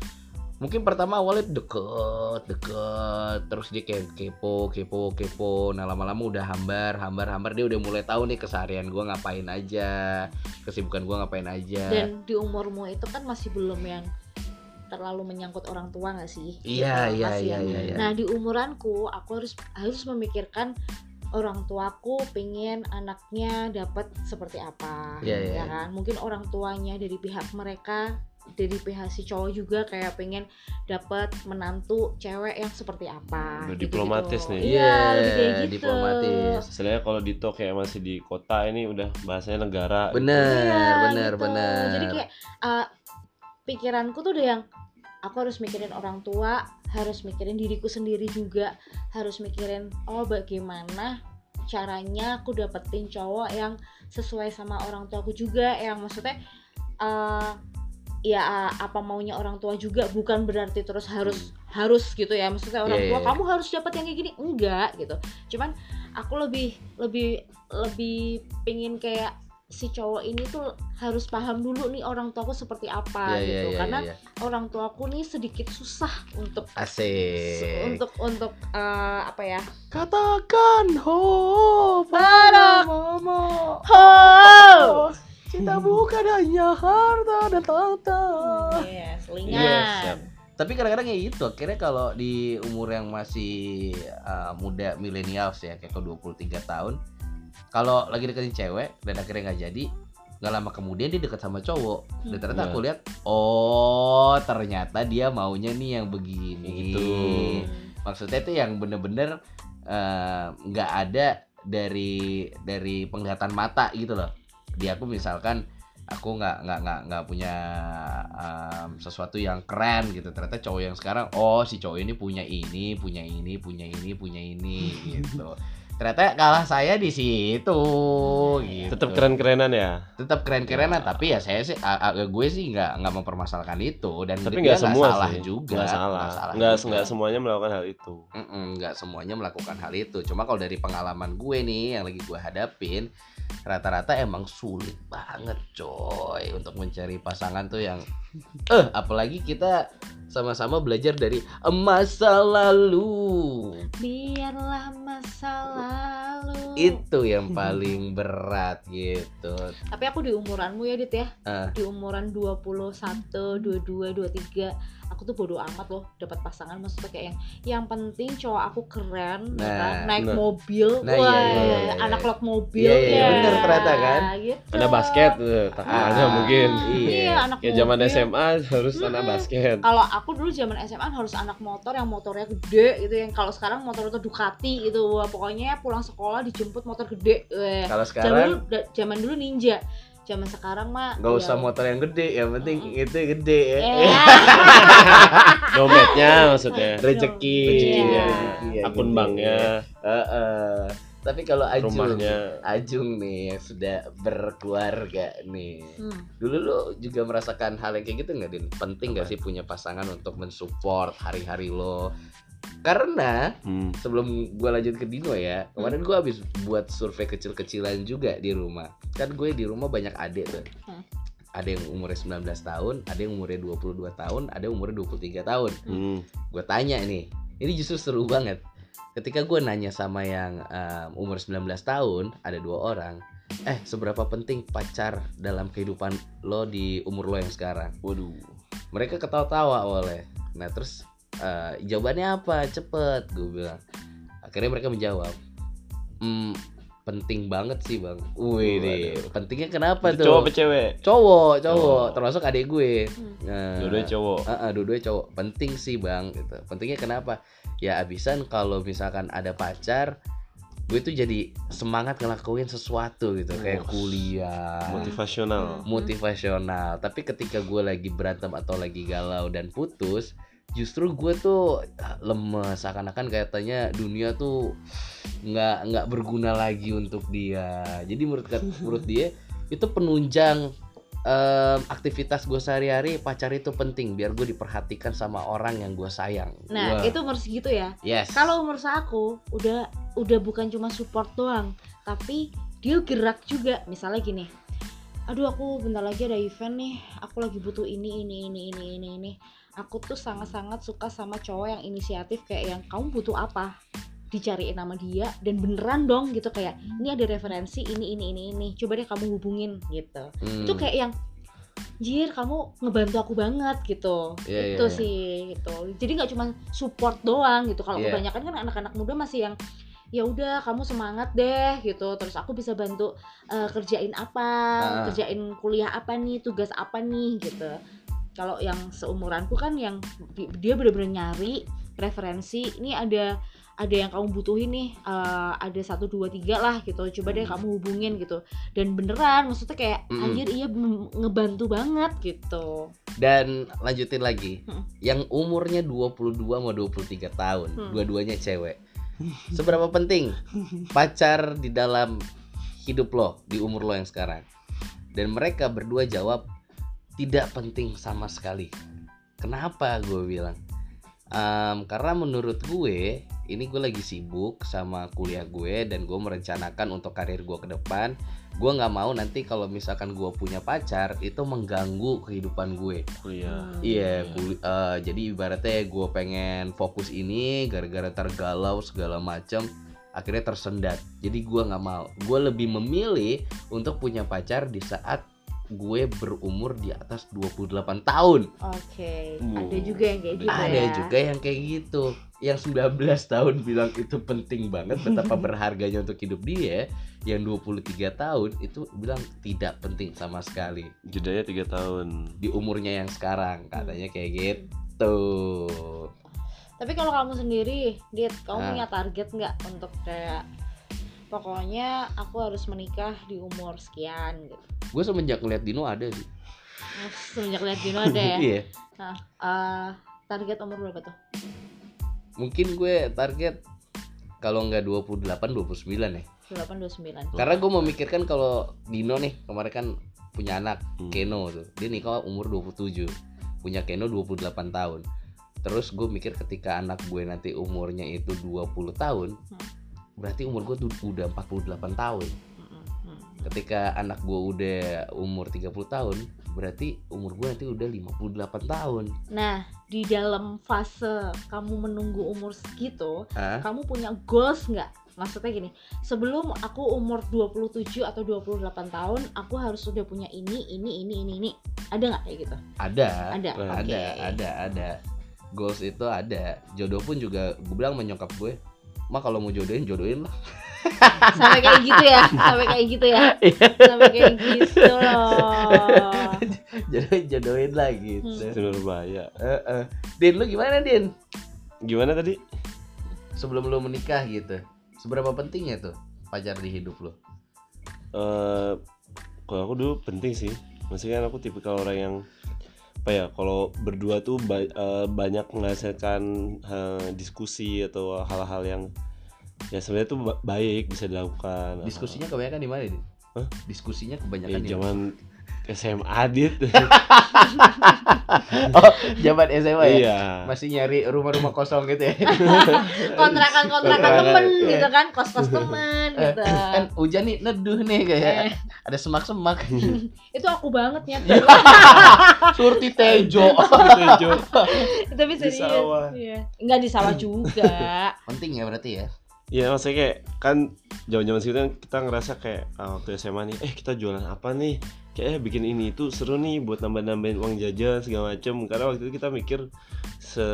mungkin pertama awalnya deket deket. Terus dia kayak kepo kepo kepo. Nah lama-lama udah hambar hambar hambar. Dia udah mulai tahu nih keseharian gue ngapain aja kesibukan gue ngapain aja. Dan di umurmu itu kan masih belum yang terlalu menyangkut orang tua gak sih iya Gitu, iya iya iya iya. nah di umuranku aku harus harus memikirkan orang tuaku pengen anaknya dapat seperti apa Iya, iya. ya kan mungkin orang tuanya dari pihak mereka dari pihak si cowok juga kayak pengen dapat menantu cewek yang seperti apa Udah gitu-gitu. diplomatis nih. iya lebih kayak gitu diplomatis. Istilahnya kalau Dito kayak masih di kota ini udah bahasanya negara. Bener, Iya, bener, gitu. bener. jadi kayak uh, pikiranku tuh udah yang aku harus mikirin orang tua harus mikirin diriku sendiri juga harus mikirin oh bagaimana caranya aku dapetin cowok yang sesuai sama orang tuaku juga yang maksudnya uh, ya apa maunya orang tua juga bukan berarti terus harus harus gitu ya. Maksudnya orang Hmm. Iya, tua iya, kamu harus dapat yang kayak gini. Enggak gitu. Cuman aku lebih lebih lebih pingin kayak si cowok ini tuh harus paham dulu nih orang tuaku seperti apa Iya, iya, gitu iya, karena iya. orang tuaku nih sedikit susah untuk asik. untuk untuk eh, apa ya Katakan ho Barak. mama. oh Cinta bukan hanya harta dan tahta. yes Iya, lingan siap. Tapi kadang-kadang kayak gitu. Akhirnya kalau di umur yang masih uh, muda milenials ya kayak ke 23 tahun, kalau lagi deketin cewek dan akhirnya nggak jadi, nggak lama kemudian dia deket sama cowok. Dan Hmm. ternyata Iya. aku lihat, oh ternyata dia maunya nih yang begini. Gitu. Maksudnya itu yang bener-bener uh, nggak ada dari dari penglihatan mata gitu loh. Di aku misalkan aku nggak nggak nggak nggak punya um, sesuatu yang keren gitu ternyata cowok yang sekarang oh si cowok ini punya ini punya ini punya ini punya ini gitu ternyata kalah saya di situ gitu Tetap keren-kerenan ya. tetap keren-kerenan tapi ya saya sih gue sih nggak nggak mempermasalahkan itu dan Tapi nggak semua salah sih. juga Nggak salah. Nggak Nggak semuanya melakukan hal itu. Nggak semuanya melakukan hal itu. Cuma kalau dari pengalaman gue nih yang lagi gue hadapin, rata-rata emang sulit banget, coy, untuk mencari pasangan tuh yang eh apalagi kita sama-sama belajar dari masa lalu. biarlah masa lalu Itu yang paling berat gitu. tapi aku di umuranmu ya dit ya Ah. di umuran 21, 22, 23 aku tuh bodo amat loh dapat pasangan maksudnya kayak yang yang penting cowok aku keren ya kan? Nah, naik nah. mobil Nah, wah iya, iya, iya, anak iya. klub mobil Iya, iya, ya bener ternyata kan. gitu. Ada basket tuh, takarannya Ah, mungkin. Iya. iya anak Ya zaman mobil. SMA harus anak Mm-mm. basket. kalau aku dulu zaman SMA harus anak motor yang motornya gede gitu yang kalau sekarang motor itu Ducati gitu Wah, pokoknya pulang sekolah dijemput motor gede. Kalau zaman dulu sekarang zaman dulu ninja zaman sekarang mah nggak usah ya- motor yang gede, yang penting itu gede ya. Eh, Dompetnya maksudnya. Rezeki, Iya. Iya, Akun gitu. banknya, Heeh. Tapi kalau Ajung, rumahnya. Ajung nih yang sudah berkeluarga nih. hmm. Dulu lu juga merasakan hal yang kayak gitu nggak, Din? Penting nggak sih punya pasangan untuk mensupport hari-hari lo? Karena Hmm. sebelum gua lanjut ke Dino ya, kemarin gua habis buat survei kecil-kecilan juga di rumah. Kan gue di rumah banyak adik tuh. Hmm. Ada yang umurnya 19 tahun, ada yang umurnya 22 tahun, ada yang umurnya 23 tahun Hmm. gue tanya nih ini justru seru banget ketika gue nanya sama yang um, umur 19 tahun ada dua orang eh seberapa penting pacar dalam kehidupan lo di umur lo yang sekarang waduh mereka ketawa-tawa awalnya nah terus eh, jawabannya apa cepet gue bilang akhirnya mereka menjawab hmm, penting banget sih bang wih deh pentingnya kenapa Itu tuh cowok cewek? cowok cowok Oh. termasuk adik gue Hmm. Nah, Dua-duanya cowok. Ah, ah, dua-duanya cowok. Penting sih bang, gitu. Pentingnya kenapa? Ya abisan kalau misalkan ada pacar, gue tuh jadi semangat ngelakuin sesuatu gitu, kayak Oh. kuliah, Motivasional. motivasional. Tapi ketika gue lagi berantem atau lagi galau dan putus, justru gue tuh lemes, seakan-akan katanya dunia tuh nggak nggak berguna lagi untuk dia. Jadi menurut menurut dia itu penunjang em, aktivitas gue sehari-hari pacar itu penting biar gue diperhatikan sama orang yang gue sayang. nah Wah, itu umur segitu ya yes. kalau umur aku udah udah bukan cuma support doang tapi dia gerak juga misalnya gini aduh aku bentar lagi ada event nih aku lagi butuh ini ini ini ini ini ini aku tuh sangat-sangat suka sama cowok yang inisiatif kayak yang kamu butuh apa? Dicariin nama dia dan beneran dong gitu kayak ini ada referensi ini ini ini ini coba deh kamu hubungin gitu. Hmm, itu kayak yang jir kamu ngebantu aku banget gitu. Iya, itu iya, iya. sih gitu. Jadi nggak cuma support doang gitu. Kalau Iya. kebanyakan kan anak-anak muda masih yang ya udah kamu semangat deh gitu. Terus aku bisa bantu eh, kerjain apa Ah. kerjain kuliah apa nih tugas apa nih gitu kalau yang seumuranku kan yang di- dia bener-bener nyari referensi ini ada ada yang kamu butuhin nih eh, ada satu dua tiga lah gitu coba deh Hmm. kamu hubungin gitu dan beneran maksudnya kayak Mm-mm. anjir iya ngebantu banget gitu Dan lanjutin lagi. Hmm. Yang umurnya 22 sama 23 tahun, Hmm. dua-duanya cewek. Seberapa penting pacar di dalam hidup lo di umur lo yang sekarang? Dan mereka berdua jawab tidak penting sama sekali. Kenapa gue bilang? Em, karena menurut gue ini gue lagi sibuk sama kuliah gue dan gue merencanakan untuk karir gue ke depan. Gue nggak mau nanti kalau misalkan gue punya pacar itu mengganggu kehidupan gue. kuliah. Iya, kuli- eh, jadi ibaratnya gue pengen fokus ini gara-gara tergalau segala macam akhirnya tersendat. Jadi gue nggak mau. Gue lebih memilih untuk punya pacar di saat gue berumur di atas 28 tahun. oke Uh, ada juga yang kayak gitu Ada ya juga yang kayak gitu. Yang 19 tahun bilang itu penting banget betapa berharganya untuk hidup dia. Yang 23 tahun itu bilang tidak penting sama sekali jedanya tiga tahun di umurnya yang sekarang katanya kayak gitu. Tapi kalau kamu sendiri, Dit, kamu Ah. punya target nggak untuk kayak pokoknya aku harus menikah di umur sekian gitu. Gue semenjak ngeliat Dino ada sih Nah, Semenjak lihat Dino ada ya. iya Nah, eh, target umur berapa tuh? mungkin gue target kalau nggak 28 29 ya 28 29. karena gue memikirkan kalau Dino nih kemarin kan punya anak Hmm. Keno tuh dia nikah umur 27 punya Keno 28 tahun terus gue mikir ketika anak gue nanti umurnya itu 20 tahun Hmm. berarti umur gue tuh udah 48 tahun. Ketika anak gue udah umur 30 tahun berarti umur gue nanti udah 58 tahun Nah, di dalam fase kamu menunggu umur segitu, Hah? kamu punya goals nggak? Maksudnya gini, sebelum aku umur 27 atau 28 tahun, aku harus sudah punya ini, ini, ini, ini, ini. Ada nggak kayak gitu? ada Ada. Ada, Oke. ada ada ada goals itu ada jodoh pun juga gue bilang menyokap gue mah kalau mau jodohin jodohin lah Sampai kayak gitu ya, sampai kayak gitu ya. Iya. Sampai kayak gitu loh. jodohin jodohin lah gitu Hmm. itu berbahaya Eh, eh. Din lu gimana Din gimana tadi sebelum lu menikah gitu seberapa pentingnya tuh pacar di hidup lu eh kalau aku dulu penting sih maksudnya kan aku tipikal orang yang apa ya kalau berdua tuh ba- eh, banyak menghasilkan eh, diskusi atau hal-hal yang ya sebenarnya tuh ba- baik bisa dilakukan diskusinya kebanyakan di mana Din Hah? diskusinya Eh, kebanyakan di mana? zaman SMA dit oh zaman SMA ya iya masih nyari rumah-rumah kosong gitu ya Kontrakan-kontrakan Kontrakan, temen iya. gitu kan, kos-kos temen Eh, gitu. kan hujan nih neduh nih kayak Eh, ada semak-semak itu aku banget ya. surti tejo bisa Di sawah. Iya. Enggak di sawah juga. penting ya berarti ya Iya maksudnya kayak kan zaman-zaman segitu kan kita ngerasa kayak ah, waktu SMA nih eh kita jualan apa nih kayak eh, bikin ini itu seru nih buat nambah-nambahin uang jajan segala macem karena waktu itu kita mikir se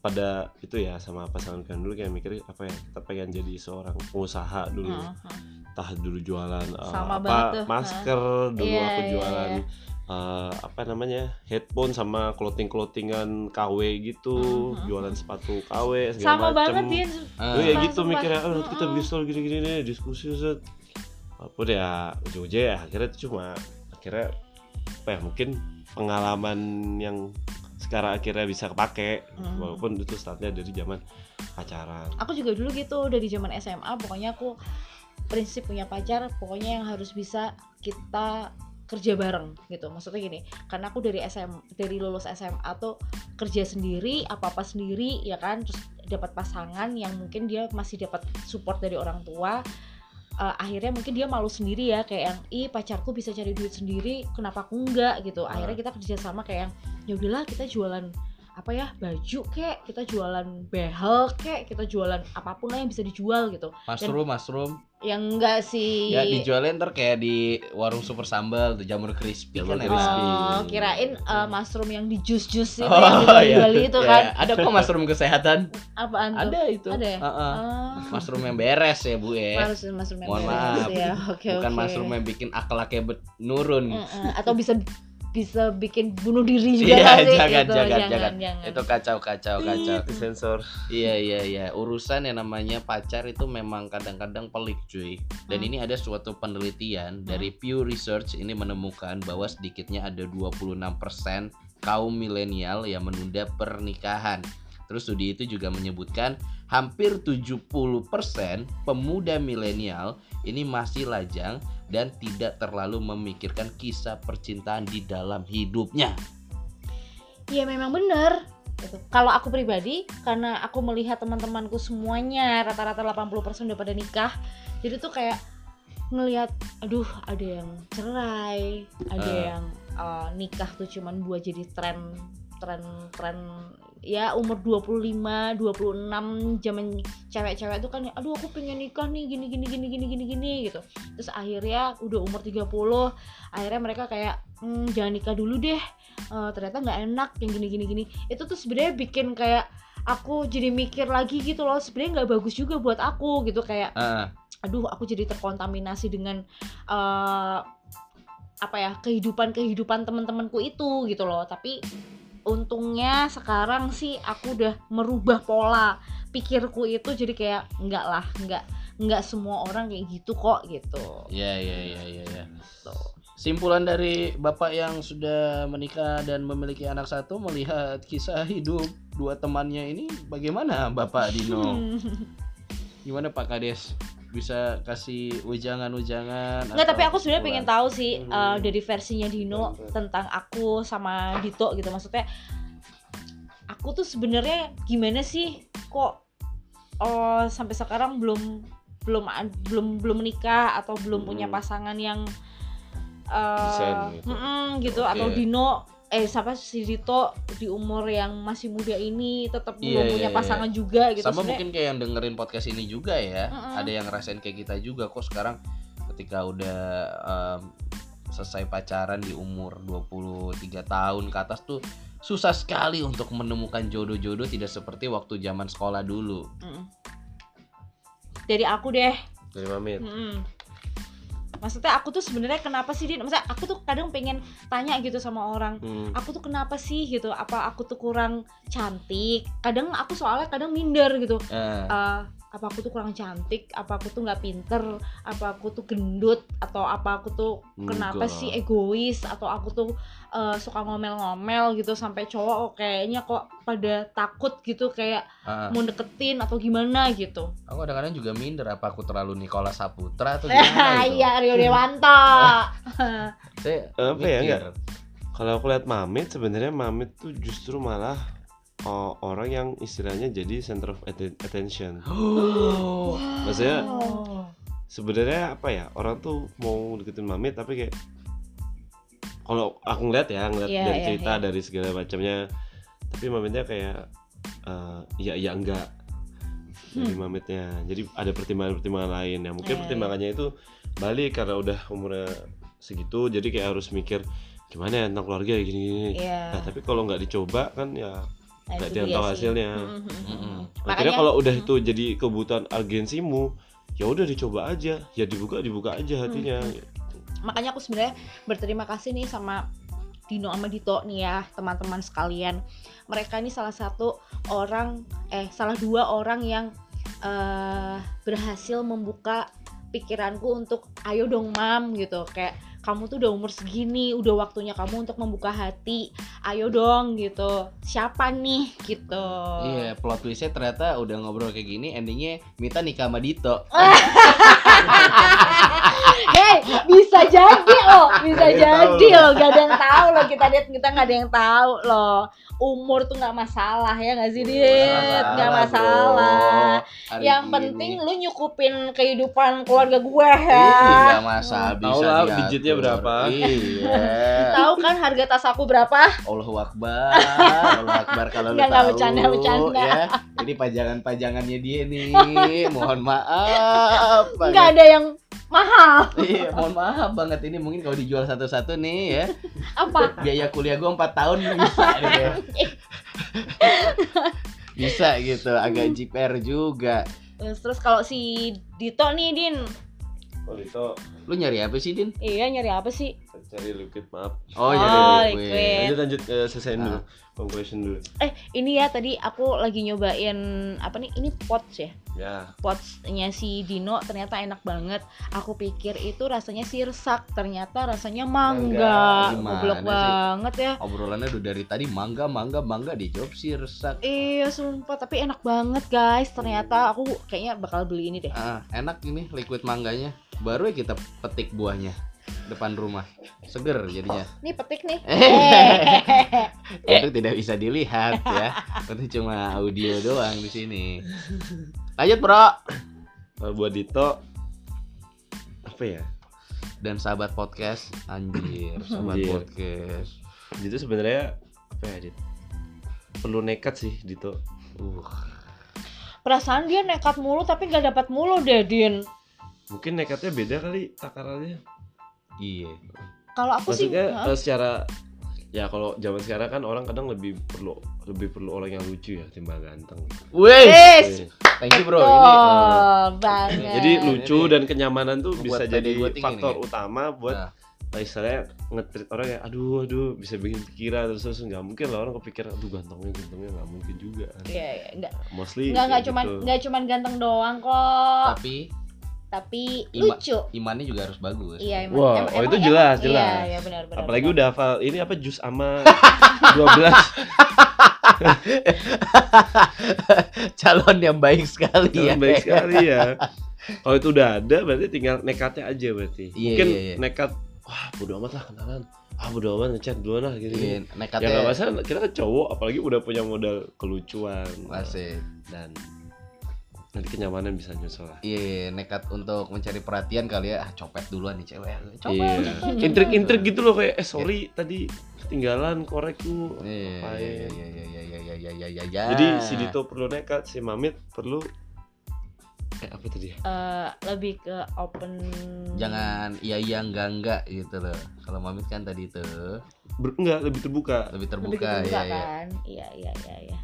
pada itu ya sama pasangan kan dulu kayak mikir apa ya kita pengen jadi seorang pengusaha dulu Heeh. entah dulu jualan uh, Sama apa tuh, masker dulu Iya, aku iya, jualan iya. Uh, apa namanya headphone sama clothing clothingan KW gitu Mhm. jualan sepatu KW segala Sama macem banget dia. Ah. Oh ya gitu mikirnya, oh nanti kita stall gini-gini nih, diskusi set. Apa ya, ujung-ujungnya ya akhirnya itu cuma akhirnya apa ya mungkin pengalaman yang sekarang akhirnya bisa kepake Hmm. walaupun itu startnya dari zaman pacaran. Aku juga dulu gitu dari zaman SMA pokoknya aku prinsip punya pacar pokoknya yang harus bisa kita kerja bareng gitu. Maksudnya gini karena aku dari SM dari lulus SMA tuh kerja sendiri apa apa sendiri ya kan? Terus dapat pasangan yang mungkin dia masih dapat support dari orang tua. Eh, akhirnya mungkin dia malu sendiri ya kayak yang ih pacarku bisa cari duit sendiri kenapa aku enggak? Gitu. Akhirnya kita kerja sama kayak yang ya udahlah kita jualan apa ya baju kek kita jualan behel kek kita jualan apa pun lah yang bisa dijual gitu mushroom mushroom yang enggak sih ya dijualin ntar kayak di warung super sambal tuh jamur crispy Jamur kan crispy. Oh, kirain uh, mushroom yang di jus-jus itu Oh, yang iya. dijual itu Ya, kan. ada kok mushroom kesehatan Apaan tuh? ada itu Ada ya? Heeh. Oh, mushroom yang beres ya bu ya mushroom mushroom yang Mohon beres maaf. ya. Oke, bukan oke. mushroom yang bikin akhlaknya nurun Mm-mm. Atau bisa bisa bikin bunuh diri juga Iya, sih? jangan, Gitu, jangan, jangan, jangan. jangan. Itu kacau kacau kacau. Itu sensor. Iya iya iya, urusan yang namanya pacar itu memang kadang-kadang pelik cuy. Dan Hmm. ini ada suatu penelitian dari Pew Research ini menemukan bahwa sedikitnya ada 26% kaum milenial yang menunda pernikahan. Terus studi itu juga menyebutkan hampir 70% pemuda milenial ini masih lajang dan tidak terlalu memikirkan kisah percintaan di dalam hidupnya. Iya memang bener gitu. Kalau aku pribadi karena aku melihat teman-temanku semuanya rata-rata 80% udah pada nikah. Jadi tuh kayak ngelihat aduh ada yang cerai, ada Ah. yang uh, nikah tuh cuman buat jadi tren tren tren ya umur 25, 26 zaman cewek-cewek tuh kan aduh aku pengen nikah nih gini gini gini gini gini gini gitu. Terus akhirnya udah umur 30 akhirnya mereka kayak "Hmm, jangan nikah dulu deh eh, ternyata nggak enak yang gini gini gini. Itu tuh sebenarnya bikin kayak aku jadi mikir lagi gitu loh sebenarnya nggak bagus juga buat aku gitu. Kayak Ah, aduh aku jadi terkontaminasi dengan eh, apa ya kehidupan kehidupan teman-temanku itu gitu loh. Tapi untungnya sekarang sih aku udah merubah pola pikirku itu jadi kayak enggak lah enggak enggak semua orang kayak gitu kok gitu Iya iya iya iya. Ya. Simpulan dari bapak yang sudah menikah dan memiliki anak satu melihat kisah hidup dua temannya ini bagaimana bapak Dino? Hmm. Gimana Pak Kades? Bisa kasih ujangan-ujangan? Enggak, atau tapi aku sebenarnya pengen tahu sih uh, dari versinya Dino tentang aku sama Dito gitu. Maksudnya aku tuh sebenarnya gimana sih kok oh, sampai sekarang belum belum belum belum menikah atau belum punya Hmm. pasangan yang uh, Desain gitu. mm-mm, gitu Oke. atau Dino eh siapa si Dito di umur yang masih muda ini tetap Iya, belum iya, punya iya. pasangan juga gitu. Sama Sebenarnya- mungkin kayak yang dengerin podcast ini juga ya. Mm-mm. Ada yang ngerasain kayak kita juga kok sekarang ketika udah em, selesai pacaran di umur 23 tahun ke atas tuh susah sekali untuk menemukan jodoh-jodoh tidak seperti waktu zaman sekolah dulu. Mm. Dari aku deh. Dari Mamit. Mm-mm. Maksudnya aku tuh sebenarnya kenapa sih Din? Maksudnya aku tuh kadang pengen tanya gitu sama orang. Hmm. Aku tuh kenapa sih gitu? Apa aku tuh kurang cantik? Kadang aku soalnya kadang minder gitu. Eh, Eh, apa aku tuh kurang cantik? Apa aku tuh nggak pinter? Apa aku tuh gendut? Atau apa aku tuh kenapa enggak. sih egois? Atau aku tuh eh, suka ngomel-ngomel gitu sampai cowok kayaknya kok pada takut gitu kayak ah. mau deketin atau gimana gitu. Aku kadang-kadang juga minder apa aku terlalu Nikola Saputra atau gimana gitu. Iya Rio Dewanto. Saya Apa ya, enggak? Kalau aku lihat Mamit sebenarnya Mamit tuh justru malah oh, orang yang istilahnya jadi center of atten- attention. Oh. Maksudnya sebenarnya apa ya orang tuh mau deketin Mamit tapi kayak kalau aku ngeliat ya ngeliat Iya, dari iya, cerita iya. dari segala macamnya tapi Mamitnya kayak eh, iya iya enggak dari Mamitnya jadi ada pertimbangan-pertimbangan lain ya mungkin Iya, iya. pertimbangannya itu balik karena udah umurnya segitu jadi kayak harus mikir gimana ya tentang keluarga ya gini-gini Iya. nah tapi kalau nggak dicoba kan ya nggak itu dia tahu hasilnya. Mm-mm. akhirnya kalau udah itu jadi kebutuhan urgensimu ya udah dicoba aja ya dibuka dibuka aja hatinya Hmm. makanya aku sebenarnya berterima kasih nih sama Dino sama Dito nih ya teman-teman sekalian mereka ini salah satu orang eh salah dua orang yang eh, berhasil membuka pikiranku untuk ayo dong mam gitu kayak kamu tuh udah umur segini udah waktunya kamu untuk membuka hati. Ayo dong gitu. Siapa nih? Gitu. Iya, plot twistnya ternyata udah ngobrol kayak gini, endingnya Mita nikah sama Dito. Hei, bisa jadi loh, bisa jadi tahu. loh, gak ada yang tahu loh kita lihat kita nggak ada yang tahu loh. Umur tuh nggak masalah ya nggak sih Dit? Nggak masalah. Hari Yang gini. penting lu nyukupin kehidupan keluarga gue Ih, ya. nggak masalah bisa Tahu lah budgetnya berapa. Iya. Tahu kan harga tas aku berapa? Allahu Akbar, Allahu Akbar kalau lu tahu bercanda, bercanda. ya. Ini pajangan-pajangannya dia nih. Mohon maaf. Nggak ada yang mahal. Iya, mohon maaf banget ini mungkin kalau dijual satu-satu nih ya. Apa? Biaya kuliah gua 4 tahun bisa gitu ya. Bisa gitu, agak jiper juga. Terus, terus kalau si Dito nih Din, oh itu Lu nyari apa sih, Din? iya nyari apa sih? Cari liquid maaf Oh, Oh, iya, liquid. lanjut lanjut ke selesaiin dulu Ah. conclusion dulu Eh, ini ya tadi aku lagi nyobain apa nih? Ini pots ya. ya Potsnya si Dino ternyata enak banget. Aku pikir itu rasanya sirsak, ternyata rasanya mangga. Mangga. Goblok banget ya. Obrolannya udah dari tadi mangga, mangga, mangga dijawab sih resak. Iya, sumpah tapi enak banget guys. Ternyata aku kayaknya bakal beli ini deh. Ah, enak ini liquid mangganya. Baru ya kita petik buahnya depan rumah. Seger jadinya. Nih petik nih. Eh. Itu tidak bisa dilihat ya. Itu cuma audio doang di sini. Lanjut, Bro. kalau buat Dito apa ya Dan sahabat podcast, anjir, sahabat Anjir. podcast. Dito sebenarnya apa ya Dit perlu nekat sih Dito Uh, Perasaan dia nekat mulu tapi nggak dapat mulu deh, Din. mungkin nekatnya beda kali takarannya iya. Kalau aku sih, maksudnya Hah? eh, secara ya kalau zaman sekarang kan orang kadang lebih perlu lebih perlu orang yang lucu ya timbang ganteng Wih, Wes, thank you, Bro. Ini eh, betul banget. jadi lucu Ini dan kenyamanan tuh bisa jadi faktor nih. utama buat Nah. nah, istilahnya ngetrit orang ya aduh aduh bisa bikin pikiran terus terus nggak mungkin lah orang kepikiran aduh gantengnya gantengnya nggak mungkin juga Iya, iya, enggak. mostly Enggak enggak kayak cuman gitu. enggak cuman ganteng doang kok, tapi tapi Ima- lucu. imannya juga harus bagus. Iya, emang. Wah, em- oh, itu emang- jelas, emang- jelas. Iya, iya benar benar. apalagi benar. udah hafal ini apa jus ama 12 Calon yang baik sekali ya. Jangan baik sekali ya kalau itu udah ada berarti tinggal nekatnya aja berarti Iya, mungkin iya, iya. nekat wah bodo amat lah kenalan ah bodo amat ngechat duluan lah gitu Iya, ya nggak nekatnya masalah kita kan cowok apalagi udah punya modal kelucuan Asik. dan nanti kenyamanan bisa nyusul lah Iya, nekat untuk mencari perhatian kali ya. Ah, copet duluan nih cewek. Copet. Iya, copet. intrik-intrik gitu loh kayak eh sorry tadi ketinggalan korek lu. Iya, iya, iya, iya, iya, iya, iya, iya, iya, iya. Jadi si Dito perlu nekat, si Mamit perlu eh apa tadi? ya? Eh, lebih ke open jangan iya iya enggak enggak gitu loh. Kalau Mamit kan tadi itu Ber- enggak lebih terbuka. lebih lebih terbuka, terbuka ya, ya. kan. Iya, iya, iya, iya.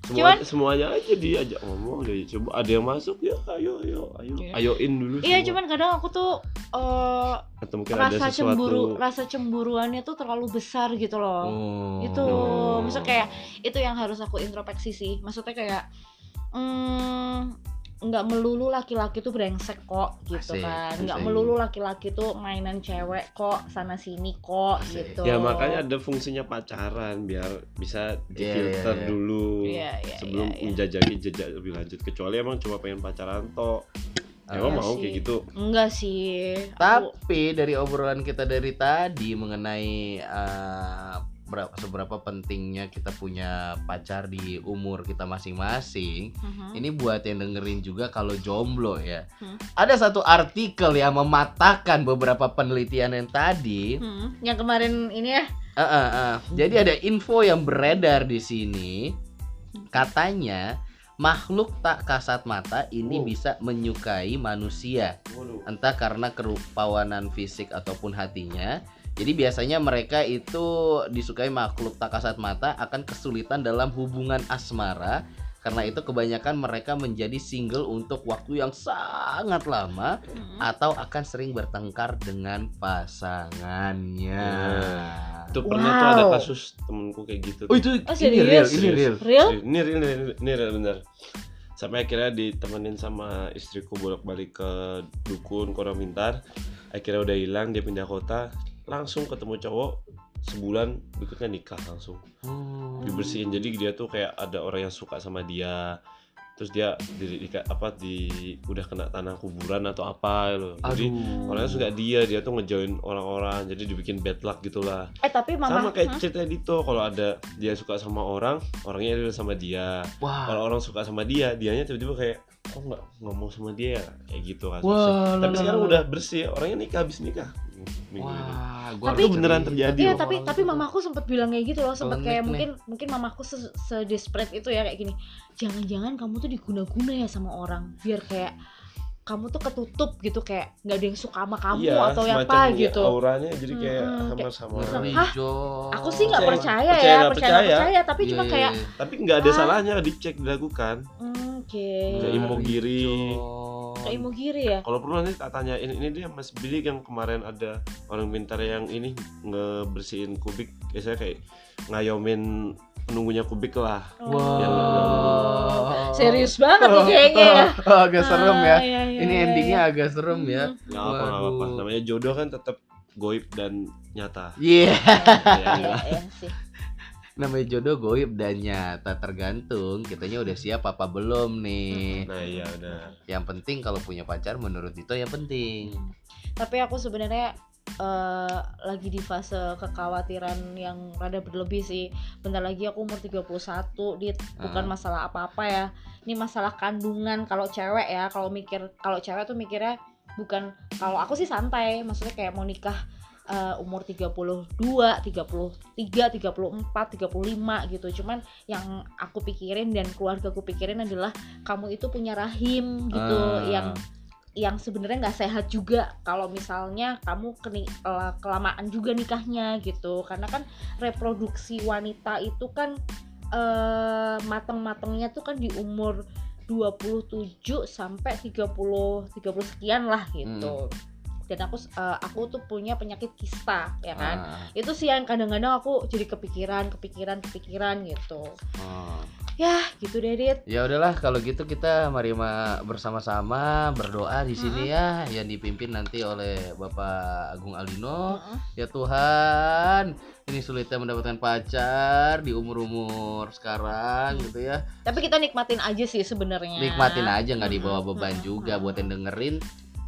Semua, Cuman- semuanya aja diajak ngomong deh. Coba ada yang masuk ya, ayo ayo ayo Iya. ayoin dulu. Iya, semua. cuman kadang aku tuh eh atau mungkin ada rasa sesuatu cemburu, rasa cemburuannya tuh terlalu besar gitu loh. Oh. Itu Oh. maksudnya kayak itu yang harus aku introspeksi sih. Maksudnya kayak hmm, nggak melulu laki-laki tuh brengsek kok gitu Asik, kan. Nggak melulu laki-laki tuh mainan cewek kok sana sini kok Asik. gitu. Ya makanya ada fungsinya pacaran biar bisa difilter iya, iya. dulu Iya, iya, sebelum iya, iya. menjajaki jejak lebih lanjut. Kecuali emang cuma pengen pacaran toh. Emang Iya mau sih. kayak gitu. Enggak sih. Aku, Tapi dari obrolan kita dari tadi mengenai eh, berapa seberapa pentingnya kita punya pacar di umur kita masing-masing. Mhm. Ini buat yang dengerin juga kalau jomblo ya. Hmm. Ada satu artikel yang mematahkan beberapa penelitian yang tadi. Hmm, yang kemarin ini ya. Eh, eh, eh. Jadi ada info yang beredar di sini. Katanya makhluk tak kasat mata ini Wow. bisa menyukai manusia entah karena kerupawanan fisik ataupun hatinya. Jadi biasanya mereka itu disukai makhluk tak kasat mata akan kesulitan dalam hubungan asmara. Karena itu kebanyakan mereka menjadi single untuk waktu yang sangat lama Hmm. atau akan sering bertengkar dengan pasangannya. Itu pernah tuh ada Wow. kasus temenku kayak gitu. Oh itu Oh, ini real, ini real. Real? Ini real, ini real, ini real bener. Sampai akhirnya ditemenin sama istriku bolak-balik ke dukun Kurang Pintar. Akhirnya udah hilang, dia pindah kota, langsung ketemu cowok sebulan berikutnya nikah langsung Hmm. dibersihin jadi dia tuh kayak ada orang yang suka sama dia terus dia di, di- apa di udah kena tanah kuburan atau apa loh jadi Aduh. orangnya suka dia dia tuh ngejoin orang-orang jadi dibikin bad luck gitulah Eh tapi mama sama kayak Hah? cerita Dito kalau ada dia suka sama orang orangnya dia sama dia Wah. kalau orang suka sama dia dianya tiba-tiba kayak kok nggak ngomong sama dia ya?" kayak gitu kan Wah, tapi sekarang udah bersih orangnya nikah habis nikah minggu ini Wah, gua Tapi- itu beneran terjadi Iya loh. tapi tapi mamaku sempat bilang kayak gitu loh sempat kayak nih. mungkin mungkin mamaku se, se itu ya kayak gini jangan-jangan kamu tuh diguna-guna ya sama orang biar kayak kamu tuh ketutup gitu kayak nggak ada yang suka sama kamu iya, atau yang apa ya, gitu auranya jadi kayak kayak- sama-sama Hah? Jo. aku sih nggak Percaya- percaya, percaya ya nggak percaya nggak percaya. percaya tapi cuma Iya, kayak iya, tapi nggak ada Ah. salahnya dicek dilakukan hmm, oke Kayak iya. imogiri. Ke Imogiri ya kalau perlu nanti tak tanyain ini dia Mas Billy yang kemarin ada orang pintar yang ini ngebersihin kubik biasanya kayak ngayomin penunggunya kubik lah Oh. Yang- Wow. serius banget nih kayaknya ya agak serem ya. Ah, iya, iya, Ini iya, endingnya iya. agak serem ya. Hmm. nggak apa nggak apa namanya jodoh kan tetap goib dan nyata Iya, Ya, Iya, iya sih. Namanya jodoh goib dan nyata tergantung. Kitanya udah siap apa belum nih. nah iya udah Yang penting kalau punya pacar menurut Dito yang penting. tapi aku sebenarnya eh, lagi di fase kekhawatiran yang rada berlebih sih. Bentar lagi aku umur 31 dit. Bukan Ah. masalah apa-apa ya. Ini masalah kandungan kalau cewek ya. Kalau mikir kalau cewek tuh mikirnya bukan kalau aku sih santai. Maksudnya kayak mau nikah eh, umur 32, 33, 34, 35 gitu. Cuman yang aku pikirin dan keluarga aku pikirin adalah kamu itu punya rahim gitu Ah. yang yang sebenarnya nggak sehat juga kalau misalnya kamu keni, kela- kelamaan juga nikahnya gitu karena kan reproduksi wanita itu kan eh mateng-matengnya tuh kan di umur 27 sampai 30 30 sekian lah gitu. Dan aku eh, aku tuh punya penyakit kista ya kan. Ah, Itu sih yang kadang-kadang aku jadi kepikiran, kepikiran, kepikiran gitu. ah. Ya, gitu deh, Dit. Ya udahlah kalau gitu kita mari ma- bersama-sama berdoa di sini ya yang dipimpin nanti oleh Bapak Agung Alino. Heeh. Ya Tuhan, ini sulitnya mendapatkan pacar di umur-umur sekarang gitu ya. Tapi kita nikmatin aja sih sebenarnya. Nikmatin aja nggak dibawa Mm-mm, beban mm-mm, juga buat yang dengerin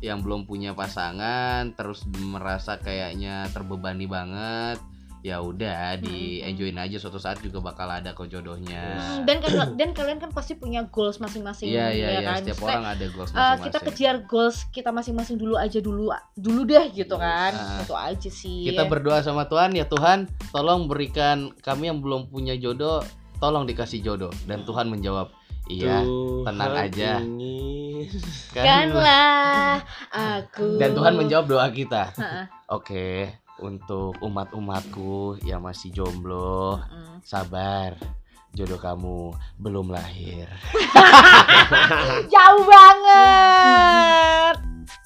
yang belum punya pasangan terus merasa kayaknya terbebani banget. Ya udah di Mm-mm. enjoyin aja suatu saat juga bakal ada kok jodohnya. Hmm, dan kan dan kalian kan pasti punya goals masing-masing Iya iya ya iya kan. setiap Maksudnya, orang ada goals eh, masing-masing. kita kejar goals kita masing-masing dulu aja dulu dulu deh gitu kan. Ah. Itu aja sih. Kita berdoa sama Tuhan ya Tuhan, tolong berikan kami yang belum punya jodoh, tolong dikasih jodoh dan Tuhan menjawab, iya. tenang aja. Kan? Kanlah aku. Dan Tuhan menjawab doa kita. Heeh. Oke, untuk umat-umatku yang masih jomblo, Mm. sabar. Jodoh kamu belum lahir. Jauh banget.